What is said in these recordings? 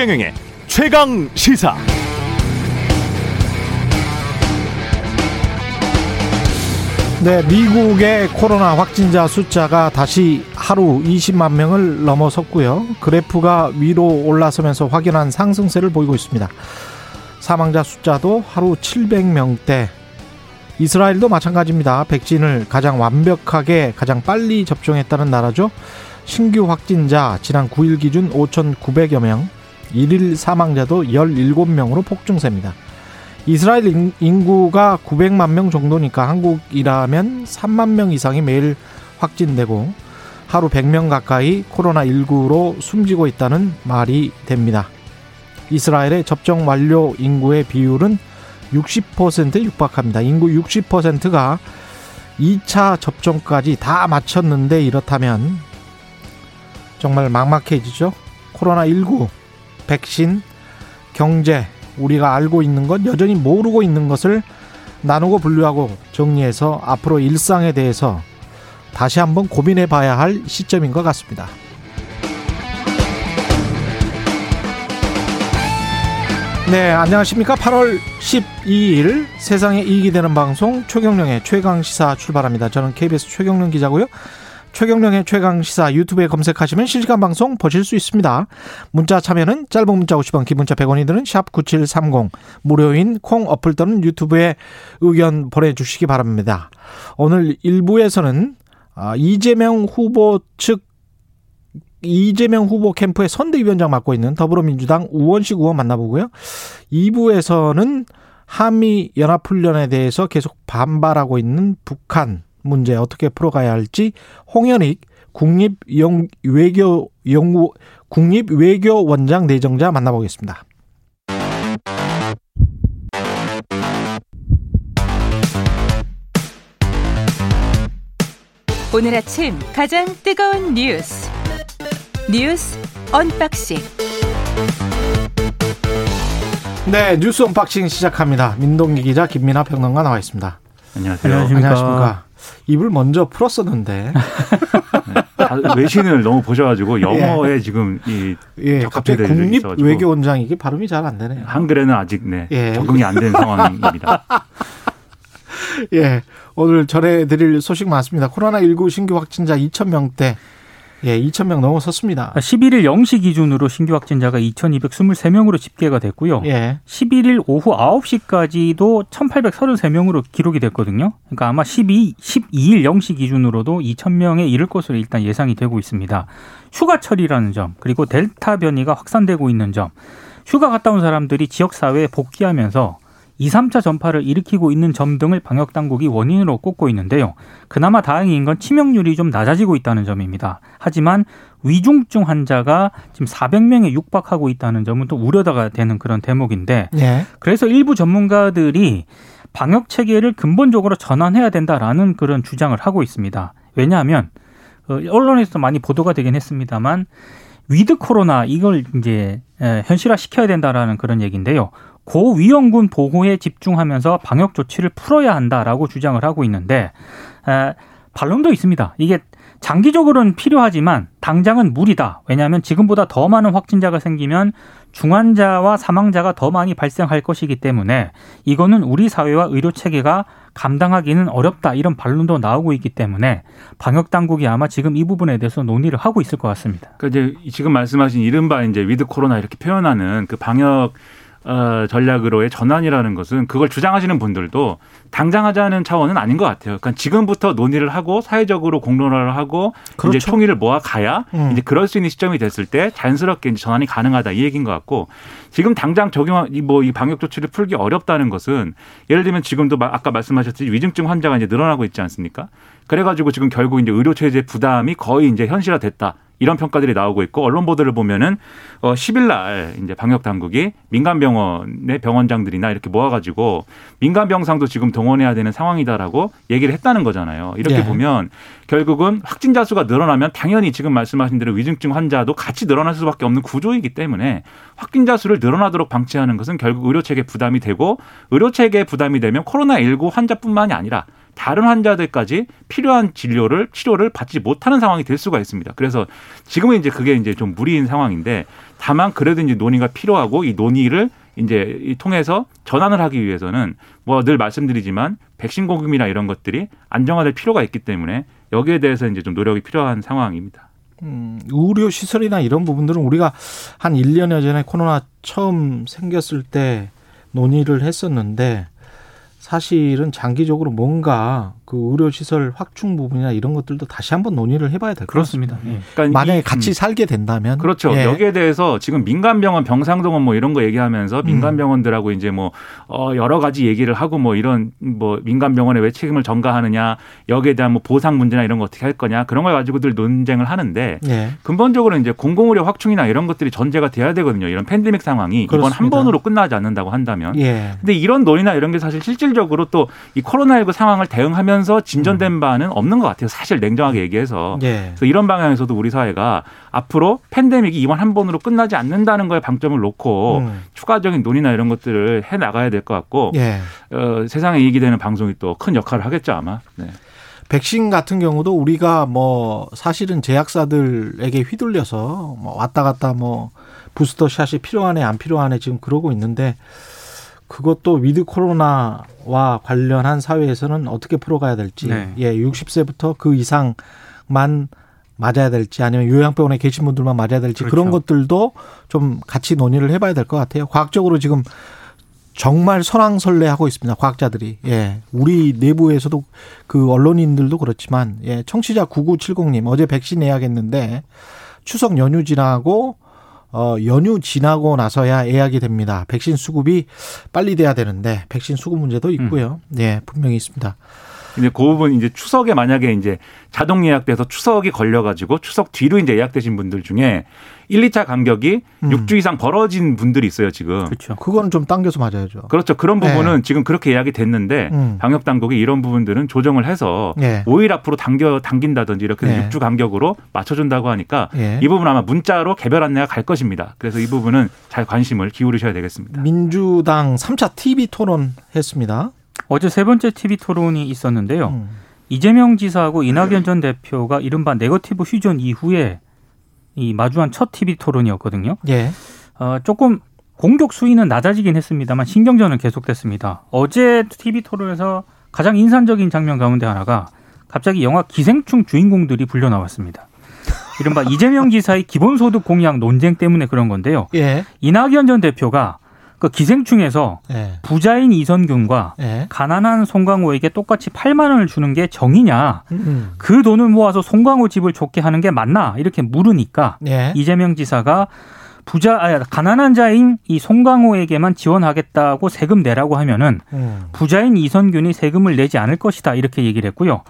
최경영의 최강 시사. 네, 미국의 코로나 확진자 숫자가 다시 하루 20만 명을 넘어섰고요. 그래프가 위로 올라서면서 확연한 상승세를 보이고 있습니다. 사망자 숫자도 하루 700명대. 이스라엘도 마찬가지입니다. 백신을 가장 완벽하게 가장 빨리 접종했다는 나라죠. 신규 확진자 지난 9일 기준 5,900여 명, 일일 사망자도 17명으로 폭증세입니다. 이스라엘 인구가 900만 명 정도니까 한국이라면 3만 명 이상이 매일 확진되고 하루 100명 가까이 코로나19로 숨지고 있다는 말이 됩니다. 이스라엘의 접종 완료 인구의 비율은 60%에 육박합니다. 인구 60%가 2차 접종까지 다 마쳤는데 이렇다면 정말 막막해지죠. 코로나19, 백신, 경제, 우리가 알고 있는 것, 여전히 모르고 있는 것을 나누고 분류하고 정리해서 앞으로 일상에 대해서 다시 한번 고민해 봐야 할 시점인 것 같습니다. 네, 안녕하십니까. 8월 12일 세상에 이익이 되는 방송 최경령의 최강시사 출발합니다. 저는 KBS 최경령 기자고요. 최경령의 최강 시사 유튜브에 검색하시면 실시간 방송 보실 수 있습니다. 문자 참여는 짧은 문자 50원, 기본자 100원이 드는 샵9730 무료인 콩 어플 또는 유튜브에 의견 보내주시기 바랍니다. 오늘 1부에서는 아, 이재명 후보 측 이재명 후보 캠프의 선대위원장 맡고 있는 더불어민주당 우원식 의원 만나보고요. 2부에서는 한미 연합훈련에 대해서 계속 반발하고 있는 북한 문제 어떻게 풀어가야 할지 홍현익 국립 외교 연구 국립 외교 원장 내정자 만나보겠습니다. 오늘 아침 가장 뜨거운 뉴스 뉴스 unboxing 네 뉴스 unboxing 시작합니다. 민동기 기자 김민아 평론가 나와 있습니다. 안녕하세요. 안녕하십니까. 안녕하십니까. 입을 먼저 풀었었는데 네, 외신을 너무 보셔가지고 영어에 예. 지금 이 예, 갑자기 국립 외교원장 이게 발음이 잘 안 되네요. 한글에는 아직 네 예. 적응이 안 된 상황입니다. 예, 오늘 전해드릴 소식 많습니다. 코로나 19 신규 확진자 2천 명대 예, 2,000명 넘어섰습니다. 11일 0시 기준으로 신규 확진자가 2,223명으로 집계가 됐고요. 예. 11일 오후 9시까지도 1,833명으로 기록이 됐거든요. 그러니까 아마 12, 12일 0시 기준으로도 2,000명에 이를 것으로 일단 예상이 되고 있습니다. 휴가철이라는 점, 그리고 델타 변이가 확산되고 있는 점, 휴가 갔다 온 사람들이 지역사회에 복귀하면서 2, 3차 전파를 일으키고 있는 점 등을 방역 당국이 원인으로 꼽고 있는데요. 그나마 다행인 건 치명률이 좀 낮아지고 있다는 점입니다. 하지만 위중증 환자가 지금 400명에 육박하고 있다는 점은 또 우려가 되는 그런 대목인데 네. 그래서 일부 전문가들이 방역 체계를 근본적으로 전환해야 된다라는 그런 주장을 하고 있습니다. 왜냐하면 어, 언론에서 많이 보도가 되긴 했습니다만 with 코로나 이걸 이제 현실화 시켜야 된다라는 그런 얘기인데요. 고위험군 보호에 집중하면서 방역 조치를 풀어야 한다라고 주장을 하고 있는데 에, 반론도 있습니다. 이게 장기적으로는 필요하지만 당장은 무리다. 왜냐하면 지금보다 더 많은 확진자가 생기면 중환자와 사망자가 더 많이 발생할 것이기 때문에 이거는 우리 사회와 의료 체계가 감당하기는 어렵다 이런 반론도 나오고 있기 때문에 방역 당국이 아마 지금 이 부분에 대해서 논의를 하고 있을 것 같습니다. 그러니까 이제 지금 말씀하신 이른바 이제 with 코로나 이렇게 표현하는 그 방역 어, 전략으로의 전환이라는 것은 그걸 주장하시는 분들도 당장 하자는 차원은 아닌 것 같아요. 그러니까 지금부터 논의를 하고 사회적으로 공론화를 하고 그렇죠. 이제 총의를 모아 가야 음. 이제 그럴 수 있는 시점이 됐을 때 자연스럽게 이제 전환이 가능하다 이 얘기인 것 같고 지금 당장 적용 뭐이 방역 조치를 풀기 어렵다는 것은 예를 들면 지금도 아까 말씀하셨듯이 위중증 환자가 이제 늘어나고 있지 않습니까? 그래가지고 지금 결국 이제 의료 체제 부담이 거의 이제 현실화됐다. 이런 평가들이 나오고 있고 언론 보도를 보면은 어 10일 날 이제 방역 당국이 민간 병원의 병원장들이나 이렇게 모아 가지고 민간 병상도 지금 동원해야 되는 상황이다라고 얘기를 했다는 거잖아요. 이렇게 네. 보면 결국은 확진자 수가 늘어나면 당연히 지금 말씀하신 대로 위중증 환자도 같이 늘어날 수밖에 없는 구조이기 때문에 확진자 수를 늘어나도록 방치하는 것은 결국 의료 체계 부담이 되고 의료 체계 부담이 되면 코로나 19 환자뿐만이 아니라 다른 환자들까지 필요한 진료를 치료를 받지 못하는 상황이 될 수가 있습니다. 그래서 지금은 이제 그게 이제 좀 무리인 상황인데 다만 그래도 이제 논의가 필요하고 이 논의를 이제 통해서 전환을 하기 위해서는 뭐 늘 말씀드리지만 백신 공급이나 이런 것들이 안정화될 필요가 있기 때문에 여기에 대해서 이제 좀 노력이 필요한 상황입니다. 음, 의료 시설이나 이런 부분들은 우리가 한 1년여 전에 코로나 처음 생겼을 때 논의를 했었는데 사실은 장기적으로 뭔가 그 의료 시설 확충 부분이나 이런 것들도 다시 한번 논의를 해봐야 될 것 같습니다. 예. 그러니까 만약에 같이 음. 살게 된다면 그렇죠. 예. 여기에 대해서 지금 민간 병원, 병상동원 뭐 이런 거 얘기하면서 음. 민간 병원들하고 이제 뭐 어, 여러 가지 얘기를 하고 뭐 이런 뭐 민간 병원에 왜 책임을 전가하느냐 여기에 대한 뭐 보상 문제나 이런 거 어떻게 할 거냐 그런 걸 가지고들 논쟁을 하는데 예. 근본적으로 이제 공공의료 확충이나 이런 것들이 전제가 돼야 되거든요. 이런 팬데믹 상황이 그렇습니다. 이번 한 번으로 끝나지 않는다고 한다면. 예. 근데 이런 논의나 이런 게 사실 실질적으로 또 이 코로나19 상황을 대응하면 하면서 진전된 음. 바는 없는 것 같아요. 사실 냉정하게 얘기해서. 예. 그래서 이런 방향에서도 우리 사회가 앞으로 팬데믹이 이번 한 번으로 끝나지 않는다는 거에 방점을 놓고 음. 추가적인 논의나 이런 것들을 해 나가야 될 것 같고 예. 어, 세상에 이익이 되는 방송이 또 큰 역할을 하겠죠 아마. 네. 백신 같은 경우도 우리가 뭐 사실은 제약사들에게 휘둘려서 뭐 왔다 갔다 뭐 booster shot이 필요하네 안 필요하네 지금 그러고 있는데 그것도 with 코로나와 관련한 사회에서는 어떻게 풀어가야 될지, 네. 예, 60세부터 그 이상만 맞아야 될지 아니면 요양병원에 계신 분들만 맞아야 될지 그렇죠. 그런 것들도 좀 같이 논의를 해봐야 될 것 같아요. 과학적으로 지금 정말 선왕설레하고 있습니다. 과학자들이. 예. 우리 내부에서도 그 언론인들도 그렇지만 예. 청취자 9970님 어제 백신 예약했는데 추석 연휴 지나고 어, 연휴 지나고 나서야 예약이 됩니다. 백신 수급이 빨리 돼야 되는데 백신 수급 문제도 있고요. 음. 네, 분명히 있습니다. 이제 그 부분 이제 추석에 만약에 이제 자동 예약돼서 추석이 걸려가지고 추석 뒤로 이제 예약되신 분들 중에 1, 2차 간격이 음. 6주 이상 벌어진 분들이 있어요, 지금. 그렇죠. 그거는 좀 당겨서 맞아야죠. 그렇죠. 그런 네. 부분은 네. 지금 그렇게 예약이 됐는데 음. 방역 당국이 이런 부분들은 조정을 해서 네. 5일 앞으로 당겨 당긴다든지 이렇게 네. 6주 간격으로 맞춰 준다고 하니까 네. 이 부분 아마 문자로 개별 안내가 갈 것입니다. 그래서 이 부분은 잘 관심을 기울이셔야 되겠습니다. 민주당 3차 TV 토론 했습니다. 어제 세 번째 TV 토론이 있었는데요. 음. 이재명 지사하고 이낙연 전 대표가 이른바 네거티브 휴전 이후에 이 마주한 첫 TV 토론이었거든요. 예. 어, 조금 공격 수위는 낮아지긴 했습니다만 신경전은 계속됐습니다. 어제 TV 토론에서 가장 인상적인 장면 가운데 하나가 갑자기 영화 기생충 주인공들이 불려 나왔습니다. 이른바 이재명 지사의 기본소득 공약 논쟁 때문에 그런 건데요. 예. 이낙연 전 대표가 그 기생충에서 네. 부자인 이선균과 네. 가난한 송강호에게 똑같이 8만 원을 주는 게 정이냐? 음. 그 돈을 모아서 송강호 집을 좋게 하는 게 맞나? 이렇게 물으니까 네. 이재명 지사가 부자 아 가난한 자인 이 송강호에게만 지원하겠다고 세금 내라고 하면은 음. 부자인 이선균이 세금을 내지 않을 것이다 이렇게 얘기를 했고요.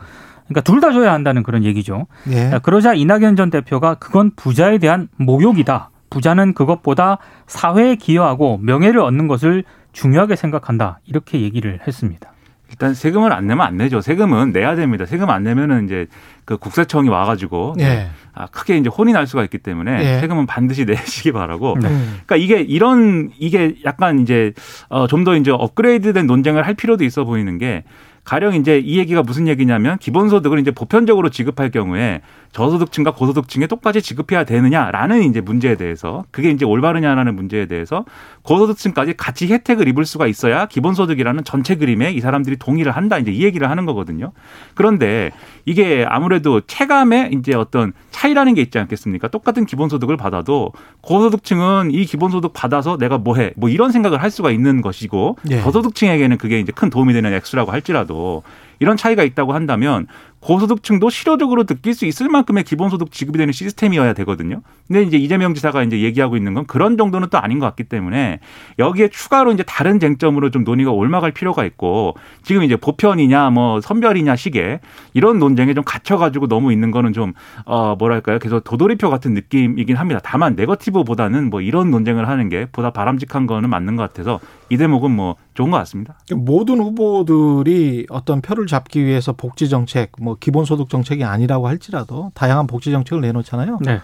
그러니까 둘 다 줘야 한다는 그런 얘기죠. 예. 그러자 이낙연 전 대표가 그건 부자에 대한 모욕이다. 부자는 그것보다 사회에 기여하고 명예를 얻는 것을 중요하게 생각한다. 이렇게 얘기를 했습니다. 일단 세금을 안 내면 안 내죠. 세금은 내야 됩니다. 세금 안 내면은 이제 그 국세청이 와가지고 예. 아, 크게 이제 혼이 날 수가 있기 때문에 예. 세금은 반드시 내시기 바라고. 네. 그러니까 이게 이런 이게 약간 이제 어, 좀 더 이제 업그레이드된 논쟁을 할 필요도 있어 보이는 게 가령 이제 이 얘기가 무슨 얘기냐면 기본소득을 이제 보편적으로 지급할 경우에 저소득층과 고소득층에 똑같이 지급해야 되느냐라는 이제 문제에 대해서 그게 이제 올바르냐라는 문제에 대해서 고소득층까지 같이 혜택을 입을 수가 있어야 기본소득이라는 전체 그림에 이 사람들이 동의를 한다 이제 이 얘기를 하는 거거든요. 그런데 이게 아무래도 체감에 이제 어떤 차이라는 게 있지 않겠습니까? 똑같은 기본소득을 받아도 고소득층은 이 기본소득 받아서 내가 뭐 해 뭐 이런 생각을 할 수가 있는 것이고 예. 저소득층에게는 그게 이제 큰 도움이 되는 액수라고 할지라도 하더라도 이런 차이가 있다고 한다면 고소득층도 실효적으로 느낄 수 있을 만큼의 기본소득 지급이 되는 시스템이어야 되거든요. 근데 이제 이재명 지사가 이제 얘기하고 있는 건 그런 정도는 또 아닌 것 같기 때문에 여기에 추가로 이제 다른 쟁점으로 좀 논의가 올라갈 필요가 있고 지금 이제 보편이냐 뭐 선별이냐 시계 이런 논쟁에 좀 갇혀가지고 너무 있는 거는 좀 어 뭐랄까요 계속 도돌이표 같은 느낌이긴 합니다. 다만 네거티브보다는 뭐 이런 논쟁을 하는 게 보다 바람직한 거는 맞는 것 같아서 이 대목은 뭐 좋은 것 같습니다. 모든 후보들이 어떤 표를 잡기 위해서 복지 정책, 뭐 기본소득 정책이 아니라고 할지라도 다양한 복지 정책을 내놓잖아요. 네.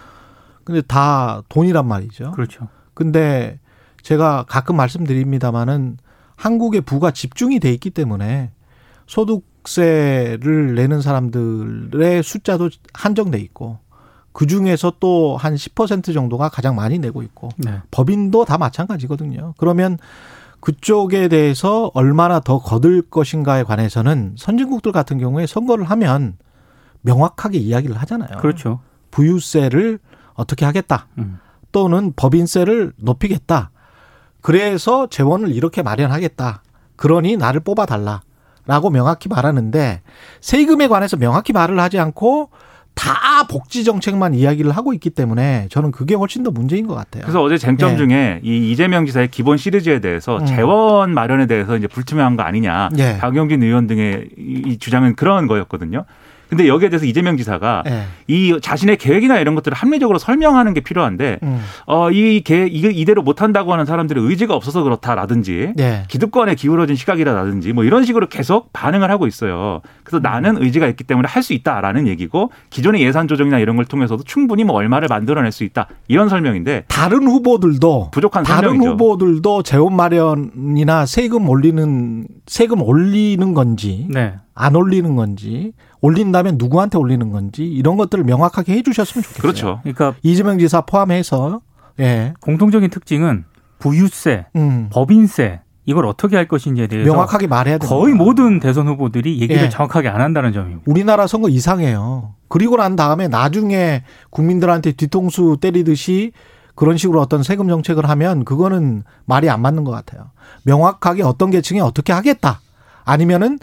근데 다 돈이란 말이죠. 그렇죠. 근데 제가 가끔 말씀드립니다마는 한국의 부가 집중이 돼 있기 때문에 소득세를 내는 사람들의 숫자도 한정돼 있고 그 중에서 또 한 10% 정도가 가장 많이 내고 있고 네. 법인도 다 마찬가지거든요. 그러면 그쪽에 대해서 얼마나 더 거둘 것인가에 관해서는 선진국들 같은 경우에 선거를 하면 명확하게 이야기를 하잖아요. 그렇죠. 부유세를 어떻게 하겠다. 음. 또는 법인세를 높이겠다. 그래서 재원을 이렇게 마련하겠다. 그러니 나를 뽑아달라. 라고 명확히 말하는데 세금에 관해서 명확히 말을 하지 않고 다 복지 정책만 이야기를 하고 있기 때문에 저는 그게 훨씬 더 문제인 것 같아요. 그래서 어제 쟁점 네. 중에 이 이재명 지사의 기본 시리즈에 대해서 음. 재원 마련에 대해서 이제 불투명한 거 아니냐. 네. 박영진 의원 등의 이 주장은 그런 거였거든요. 근데 여기에 대해서 이재명 지사가 네. 이 자신의 계획이나 이런 것들을 합리적으로 설명하는 게 필요한데 음. 어 이 계획 이 이대로 못 한다고 하는 사람들의 의지가 없어서 그렇다라든지 네. 기득권에 기울어진 시각이라든지 뭐 이런 식으로 계속 반응을 하고 있어요. 그래서 음. 나는 의지가 있기 때문에 할 수 있다라는 얘기고 기존의 예산 조정이나 이런 걸 통해서도 충분히 뭐 얼마를 만들어낼 수 있다 이런 설명인데 다른 후보들도 부족한 다른 설명이죠. 후보들도 재원 마련이나 세금 올리는 세금 올리는 건지 네. 안 올리는 건지 올린다면 누구한테 올리는 건지 이런 것들을 명확하게 해주셨으면 좋겠어요. 그렇죠. 그러니까 이재명 지사 포함해서 예. 공통적인 특징은 부유세, 음. 법인세 이걸 어떻게 할 것인지에 대해서 명확하게 말해야 됩니다. 거의 모든 대선 후보들이 얘기를 예. 정확하게 안 한다는 점입니다. 우리나라 선거 이상해요. 그리고 난 다음에 나중에 국민들한테 뒤통수 때리듯이 그런 식으로 어떤 세금 정책을 하면 그거는 말이 안 맞는 것 같아요. 명확하게 어떤 계층에 어떻게 하겠다. 아니면은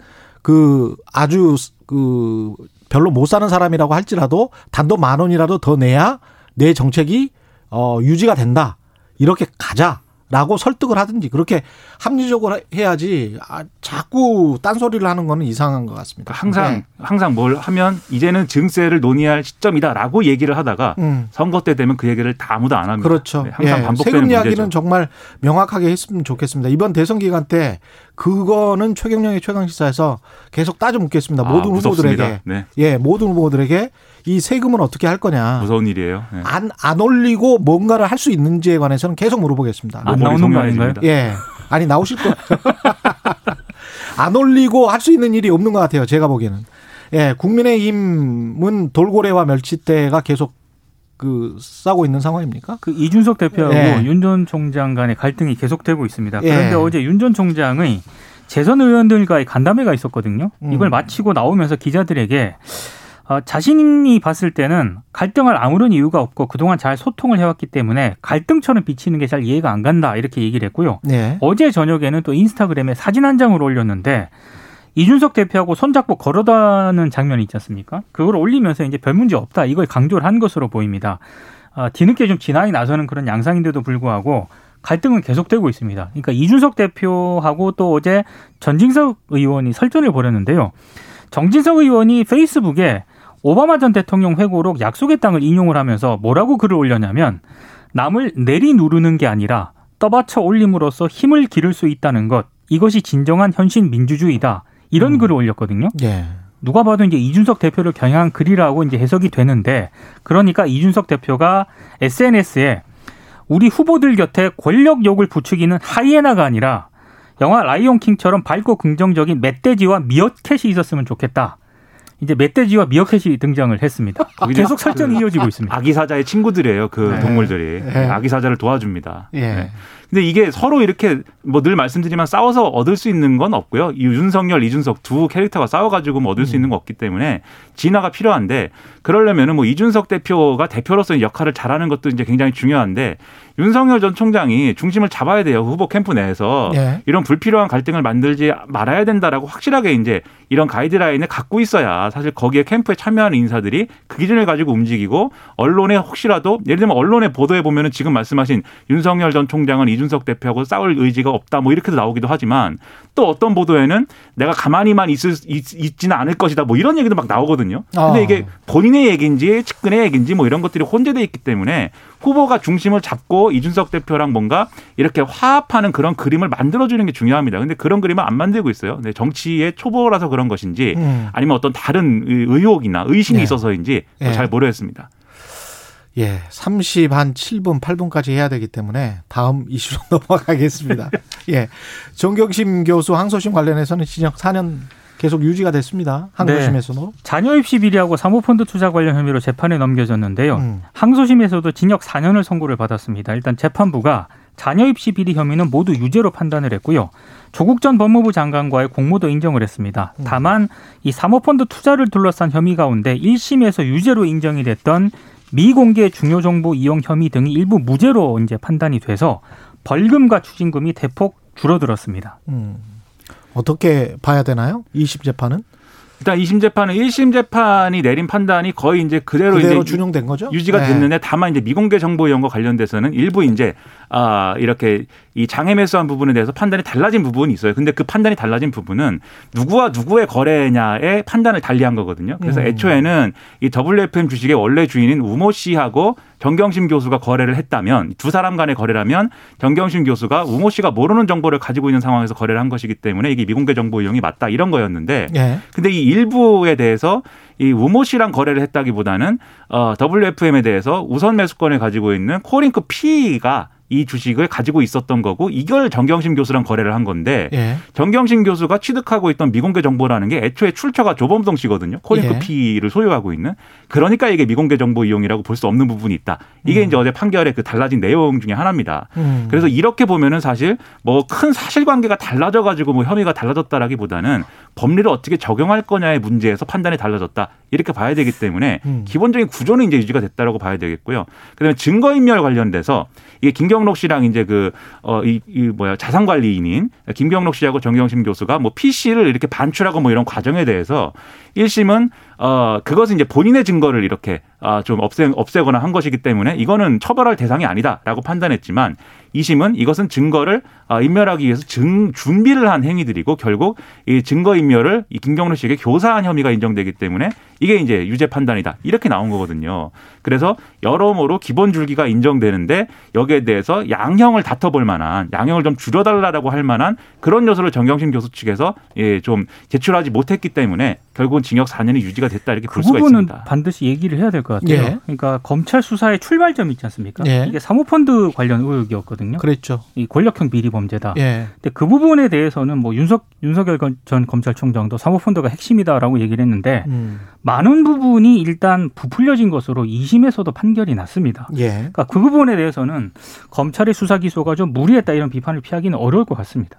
그 아주 그 별로 못 사는 사람이라고 할지라도 단돈 만 원이라도 더 내야 내 정책이 어 유지가 된다. 이렇게 가자. 라고 설득을 하든지 그렇게 합리적으로 해야지 아, 자꾸 딴소리를 하는 거는 이상한 것 같습니다. 항상 네. 항상 뭘 하면 이제는 증세를 논의할 시점이다라고 얘기를 하다가 음. 선거 때 되면 그 얘기를 다 아무도 안 합니다. 그렇죠. 네, 항상 예. 반복되는 세금 이야기는 문제죠. 정말 명확하게 했으면 좋겠습니다. 이번 대선 기간 때 그거는 최경영의 최강 시사에서 계속 따져 묻겠습니다. 아, 모든 후보들에게 네. 예 모든 후보들에게 이 세금은 어떻게 할 거냐. 무서운 일이에요. 네. 안, 안 올리고 뭔가를 할 수 있는지에 관해서는 계속 물어보겠습니다. 안 나오는 거 아닌가요? 예. 아니, 나오실 거. 안 올리고 할 수 있는 일이 없는 것 같아요. 제가 보기에는. 예. 국민의힘은 돌고래와 멸치대가 계속 그 싸고 있는 상황입니까? 그 이준석 대표하고 예. 윤전 총장 간의 갈등이 계속되고 있습니다. 그런데 예. 어제 윤 전 총장의 재선 의원들과의 간담회가 있었거든요. 이걸 음. 마치고 나오면서 기자들에게 어, 자신이 봤을 때는 갈등할 아무런 이유가 없고 그동안 잘 소통을 해왔기 때문에 갈등처럼 비치는 게 잘 이해가 안 간다 이렇게 얘기를 했고요. 네. 어제 저녁에는 또 인스타그램에 사진 한 장을 올렸는데 이준석 대표하고 손잡고 걸어다는 장면이 있지 않습니까? 그걸 올리면서 이제 별 문제 없다 이걸 강조를 한 것으로 보입니다. 어, 뒤늦게 좀 진앙이 나서는 그런 양상인데도 불구하고 갈등은 계속되고 있습니다. 그러니까 이준석 대표하고 또 어제 전진석 의원이 설전을 벌였는데요. 정진석 의원이 페이스북에 오바마 전 대통령 회고록 약속의 땅을 인용을 하면서 뭐라고 글을 올렸냐면 남을 내리누르는 게 아니라 떠받쳐 올림으로써 힘을 기를 수 있다는 것 이것이 진정한 현신 민주주의다 이런 음. 글을 올렸거든요. 예. 누가 봐도 이제 이준석 대표를 겨냥한 글이라고 이제 해석이 되는데 그러니까 이준석 대표가 SNS에 우리 후보들 곁에 권력 욕을 부추기는 하이에나가 아니라 영화 라이온 킹처럼 밝고 긍정적인 멧돼지와 미어캣이 있었으면 좋겠다. 이제 멧돼지와 미어캣이 등장을 했습니다. 계속 설정이 이어지고 있습니다. 아기 사자의 친구들이에요. 그 네. 동물들이 네. 아기 사자를 도와줍니다. 예. 네. 근데 이게 서로 이렇게 뭐 늘 말씀드리면 싸워서 얻을 수 있는 건 없고요. 이 윤석열, 이준석 두 캐릭터가 싸워가지고 뭐 얻을 수 있는 거 없기 때문에 진화가 필요한데 그러려면은 뭐 이준석 대표가 대표로서의 역할을 잘하는 것도 이제 굉장히 중요한데 윤석열 전 총장이 중심을 잡아야 돼요. 후보 캠프 내에서 예. 이런 불필요한 갈등을 만들지 말아야 된다라고 확실하게 이제 이런 가이드라인을 갖고 있어야 사실 거기에 캠프에 참여하는 인사들이 그 기준을 가지고 움직이고 언론에 혹시라도 예를 들면 언론에 보도해 보면은 지금 말씀하신 윤석열 전 총장은 이준 석 대표하고 싸울 의지가 없다 뭐 이렇게도 나오기도 하지만 또 어떤 보도에는 내가 가만히만 있을 있, 지는 않을 것이다 뭐 이런 얘기도 막 나오거든요. 근데 아. 이게 본인의 얘기인지 측근의 얘기인지 뭐 이런 것들이 혼재돼 있기 때문에 후보가 중심을 잡고 이준석 대표랑 뭔가 이렇게 화합하는 그런 그림을 만들어주는 게 중요합니다. 근데 그런 그림을 안 만들고 있어요. 네, 정치의 초보라서 그런 것인지 음. 아니면 어떤 다른 의혹이나 의심이 네. 있어서인지 네. 잘 모르겠습니다. 예, 30 한 7분, 8분까지 해야 되기 때문에 다음 이슈로 넘어가겠습니다. 예. 정경심 교수 항소심 관련해서는 진역 4년 계속 유지가 됐습니다. 항소심에서도. 네. 자녀 입시 비리하고 사모펀드 투자 관련 혐의로 재판에 넘겨졌는데요. 음. 항소심에서도 징역 4년을 선고를 받았습니다. 일단 재판부가 자녀 입시 비리 혐의는 모두 유죄로 판단을 했고요. 조국 전 법무부 장관과의 공모도 인정을 했습니다. 음. 다만 이 사모펀드 투자를 둘러싼 혐의 가운데 1심에서 유죄로 인정이 됐던 미공개 중요 정보 이용 혐의 등이 일부 무죄로 이제 판단이 돼서 벌금과 추징금이 대폭 줄어들었습니다. 음. 어떻게 봐야 되나요? 2심 재판은? 일단 2심 재판은 1심 재판이 내린 판단이 거의 이제 그대로, 그대로 이제 준용된 거죠. 유지가 네. 됐는데 다만 이제 미공개 정보 거 관련돼서는 일부 이제 아 이렇게 이 장애 매수한 부분에 대해서 판단이 달라진 부분이 있어요. 근데 그 판단이 달라진 부분은 누구와 누구의 거래냐의 판단을 달리한 거거든요. 그래서 음. 애초에는 이 WFM 주식의 원래 주인인 우모 씨하고 정경심 교수가 거래를 했다면 두 사람 간의 거래라면 정경심 교수가 우모 씨가 모르는 정보를 가지고 있는 상황에서 거래를 한 것이기 때문에 이게 미공개 정보 이용이 맞다 이런 거였는데 예. 근데 이 일부에 대해서 이 우모 씨랑 거래를 했다기보다는 어 WFM에 대해서 우선 매수권을 가지고 있는 코링크 PE가 이 주식을 가지고 있었던 거고 이걸 정경심 교수랑 거래를 한 건데 예. 정경심 교수가 취득하고 있던 미공개 정보라는 게 애초에 출처가 조범동 씨거든요. 코링크 예. PE를 소유하고 있는. 그러니까 이게 미공개 정보 이용이라고 볼 수 없는 부분이 있다. 이게 음. 이제 어제 판결의 그 달라진 내용 중에 하나입니다. 음. 그래서 이렇게 보면은 사실 뭐 큰 사실관계가 달라져 가지고 뭐 혐의가 달라졌다라기보다는 법리를 어떻게 적용할 거냐의 문제에서 판단이 달라졌다. 이렇게 봐야 되기 때문에 음. 기본적인 구조는 이제 유지가 됐다라고 봐야 되겠고요. 그다음에 증거인멸 관련돼서 이게 김경록 씨랑 이제 그, 어, 이, 이 뭐야, 자산관리인인 김경록 씨하고 정경심 교수가 뭐 PC를 이렇게 반출하고 뭐 이런 과정에 대해서 1심은 어, 그것은 이제 본인의 증거를 이렇게 아, 좀 없애, 없애거나 한 것이기 때문에 이거는 처벌할 대상이 아니다라고 판단했지만 2심은 이것은 증거를 아, 인멸하기 위해서 증, 준비를 한 행위들이고 결국 이 증거 인멸을 이 김경록 씨에게 교사한 혐의가 인정되기 때문에 이게 이제 유죄 판단이다. 이렇게 나온 거거든요. 그래서 여러모로 기본 줄기가 인정되는데 여기에 대해서 양형을 다퉈볼 만한 양형을 좀 줄여달라고 할 만한 그런 요소를 정경심 교수 측에서 예, 좀 제출하지 못했기 때문에 결국은 징역 4년이 유지가 됐다 이렇게 볼 그 수가 있습니다. 부분은 반드시 얘기를 해야 될 것 같아요. 예. 그러니까 검찰 수사의 출발점이 있지 않습니까? 예. 이게 사모펀드 관련 의혹이었거든요. 그랬죠. 이 권력형 비리 범죄다. 예. 근데 그 부분에 대해서는 뭐 윤석 윤석열 전 검찰총장도 사모펀드가 핵심이다라고 얘기를 했는데 음. 많은 부분이 일단 부풀려진 것으로 2심에서도 판결이 났습니다. 예. 그러니까 그 부분에 대해서는 검찰의 수사 기소가 좀 무리했다 이런 비판을 피하기는 어려울 것 같습니다.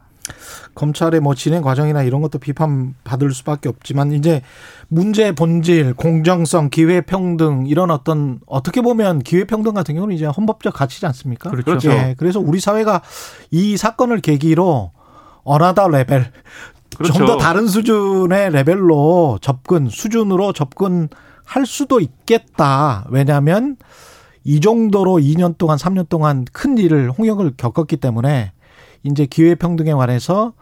검찰의 뭐 진행 과정이나 이런 것도 비판 받을 수밖에 없지만 이제 문제 본질, 공정성, 기회 평등 이런 어떤 어떻게 보면 기회 평등 같은 경우는 이제 헌법적 가치지 않습니까? 그렇죠. 예, 그래서 우리 사회가 이 사건을 계기로 another level 그렇죠. 좀더 다른 수준의 레벨로 접근 수준으로 접근할 수도 있겠다. 왜냐하면 이 정도로 2년 동안 3년 동안 큰 일을 홍역을 겪었기 때문에 이제 기회 평등에 관해서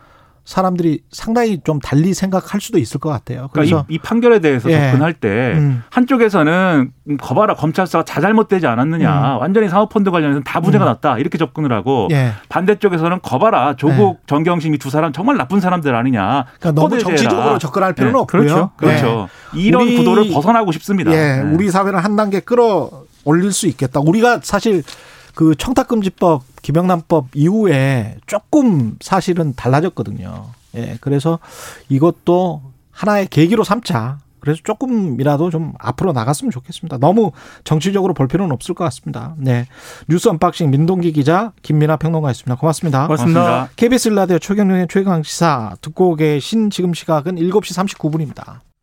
사람들이 상당히 좀 달리 생각할 수도 있을 것 같아요. 그러니까 그래서 이, 이 판결에 대해서 예. 접근할 때 음. 한쪽에서는 거봐라 검찰 수사가 자잘못되지 않았느냐 음. 완전히 사모펀드 관련해서는 다 문제가 음. 났다 이렇게 접근을 하고 예. 반대쪽에서는 거봐라 조국 예. 정경심 이 두 사람 정말 나쁜 사람들 아니냐. 그러니까 너무 정치적으로 접근할 필요는 네. 없고요. 그렇죠. 그렇죠. 네. 이런 우리, 구도를 벗어나고 싶습니다. 예. 네. 우리 사회를 한 단계 끌어 올릴 수 있겠다. 우리가 사실 그 청탁금지법, 김영란법 이후에 조금 사실은 달라졌거든요. 예, 그래서 이것도 하나의 계기로 삼자. 그래서 조금이라도 좀 앞으로 나갔으면 좋겠습니다. 너무 정치적으로 볼 필요는 없을 것 같습니다. 네. 뉴스 unboxing 민동기 기자 김민아 평론가였습니다. 고맙습니다. 고맙습니다. 고맙습니다. KBS 라디오 최경영의 최강 시사 듣고 계신 지금 시각은 7시 39분입니다.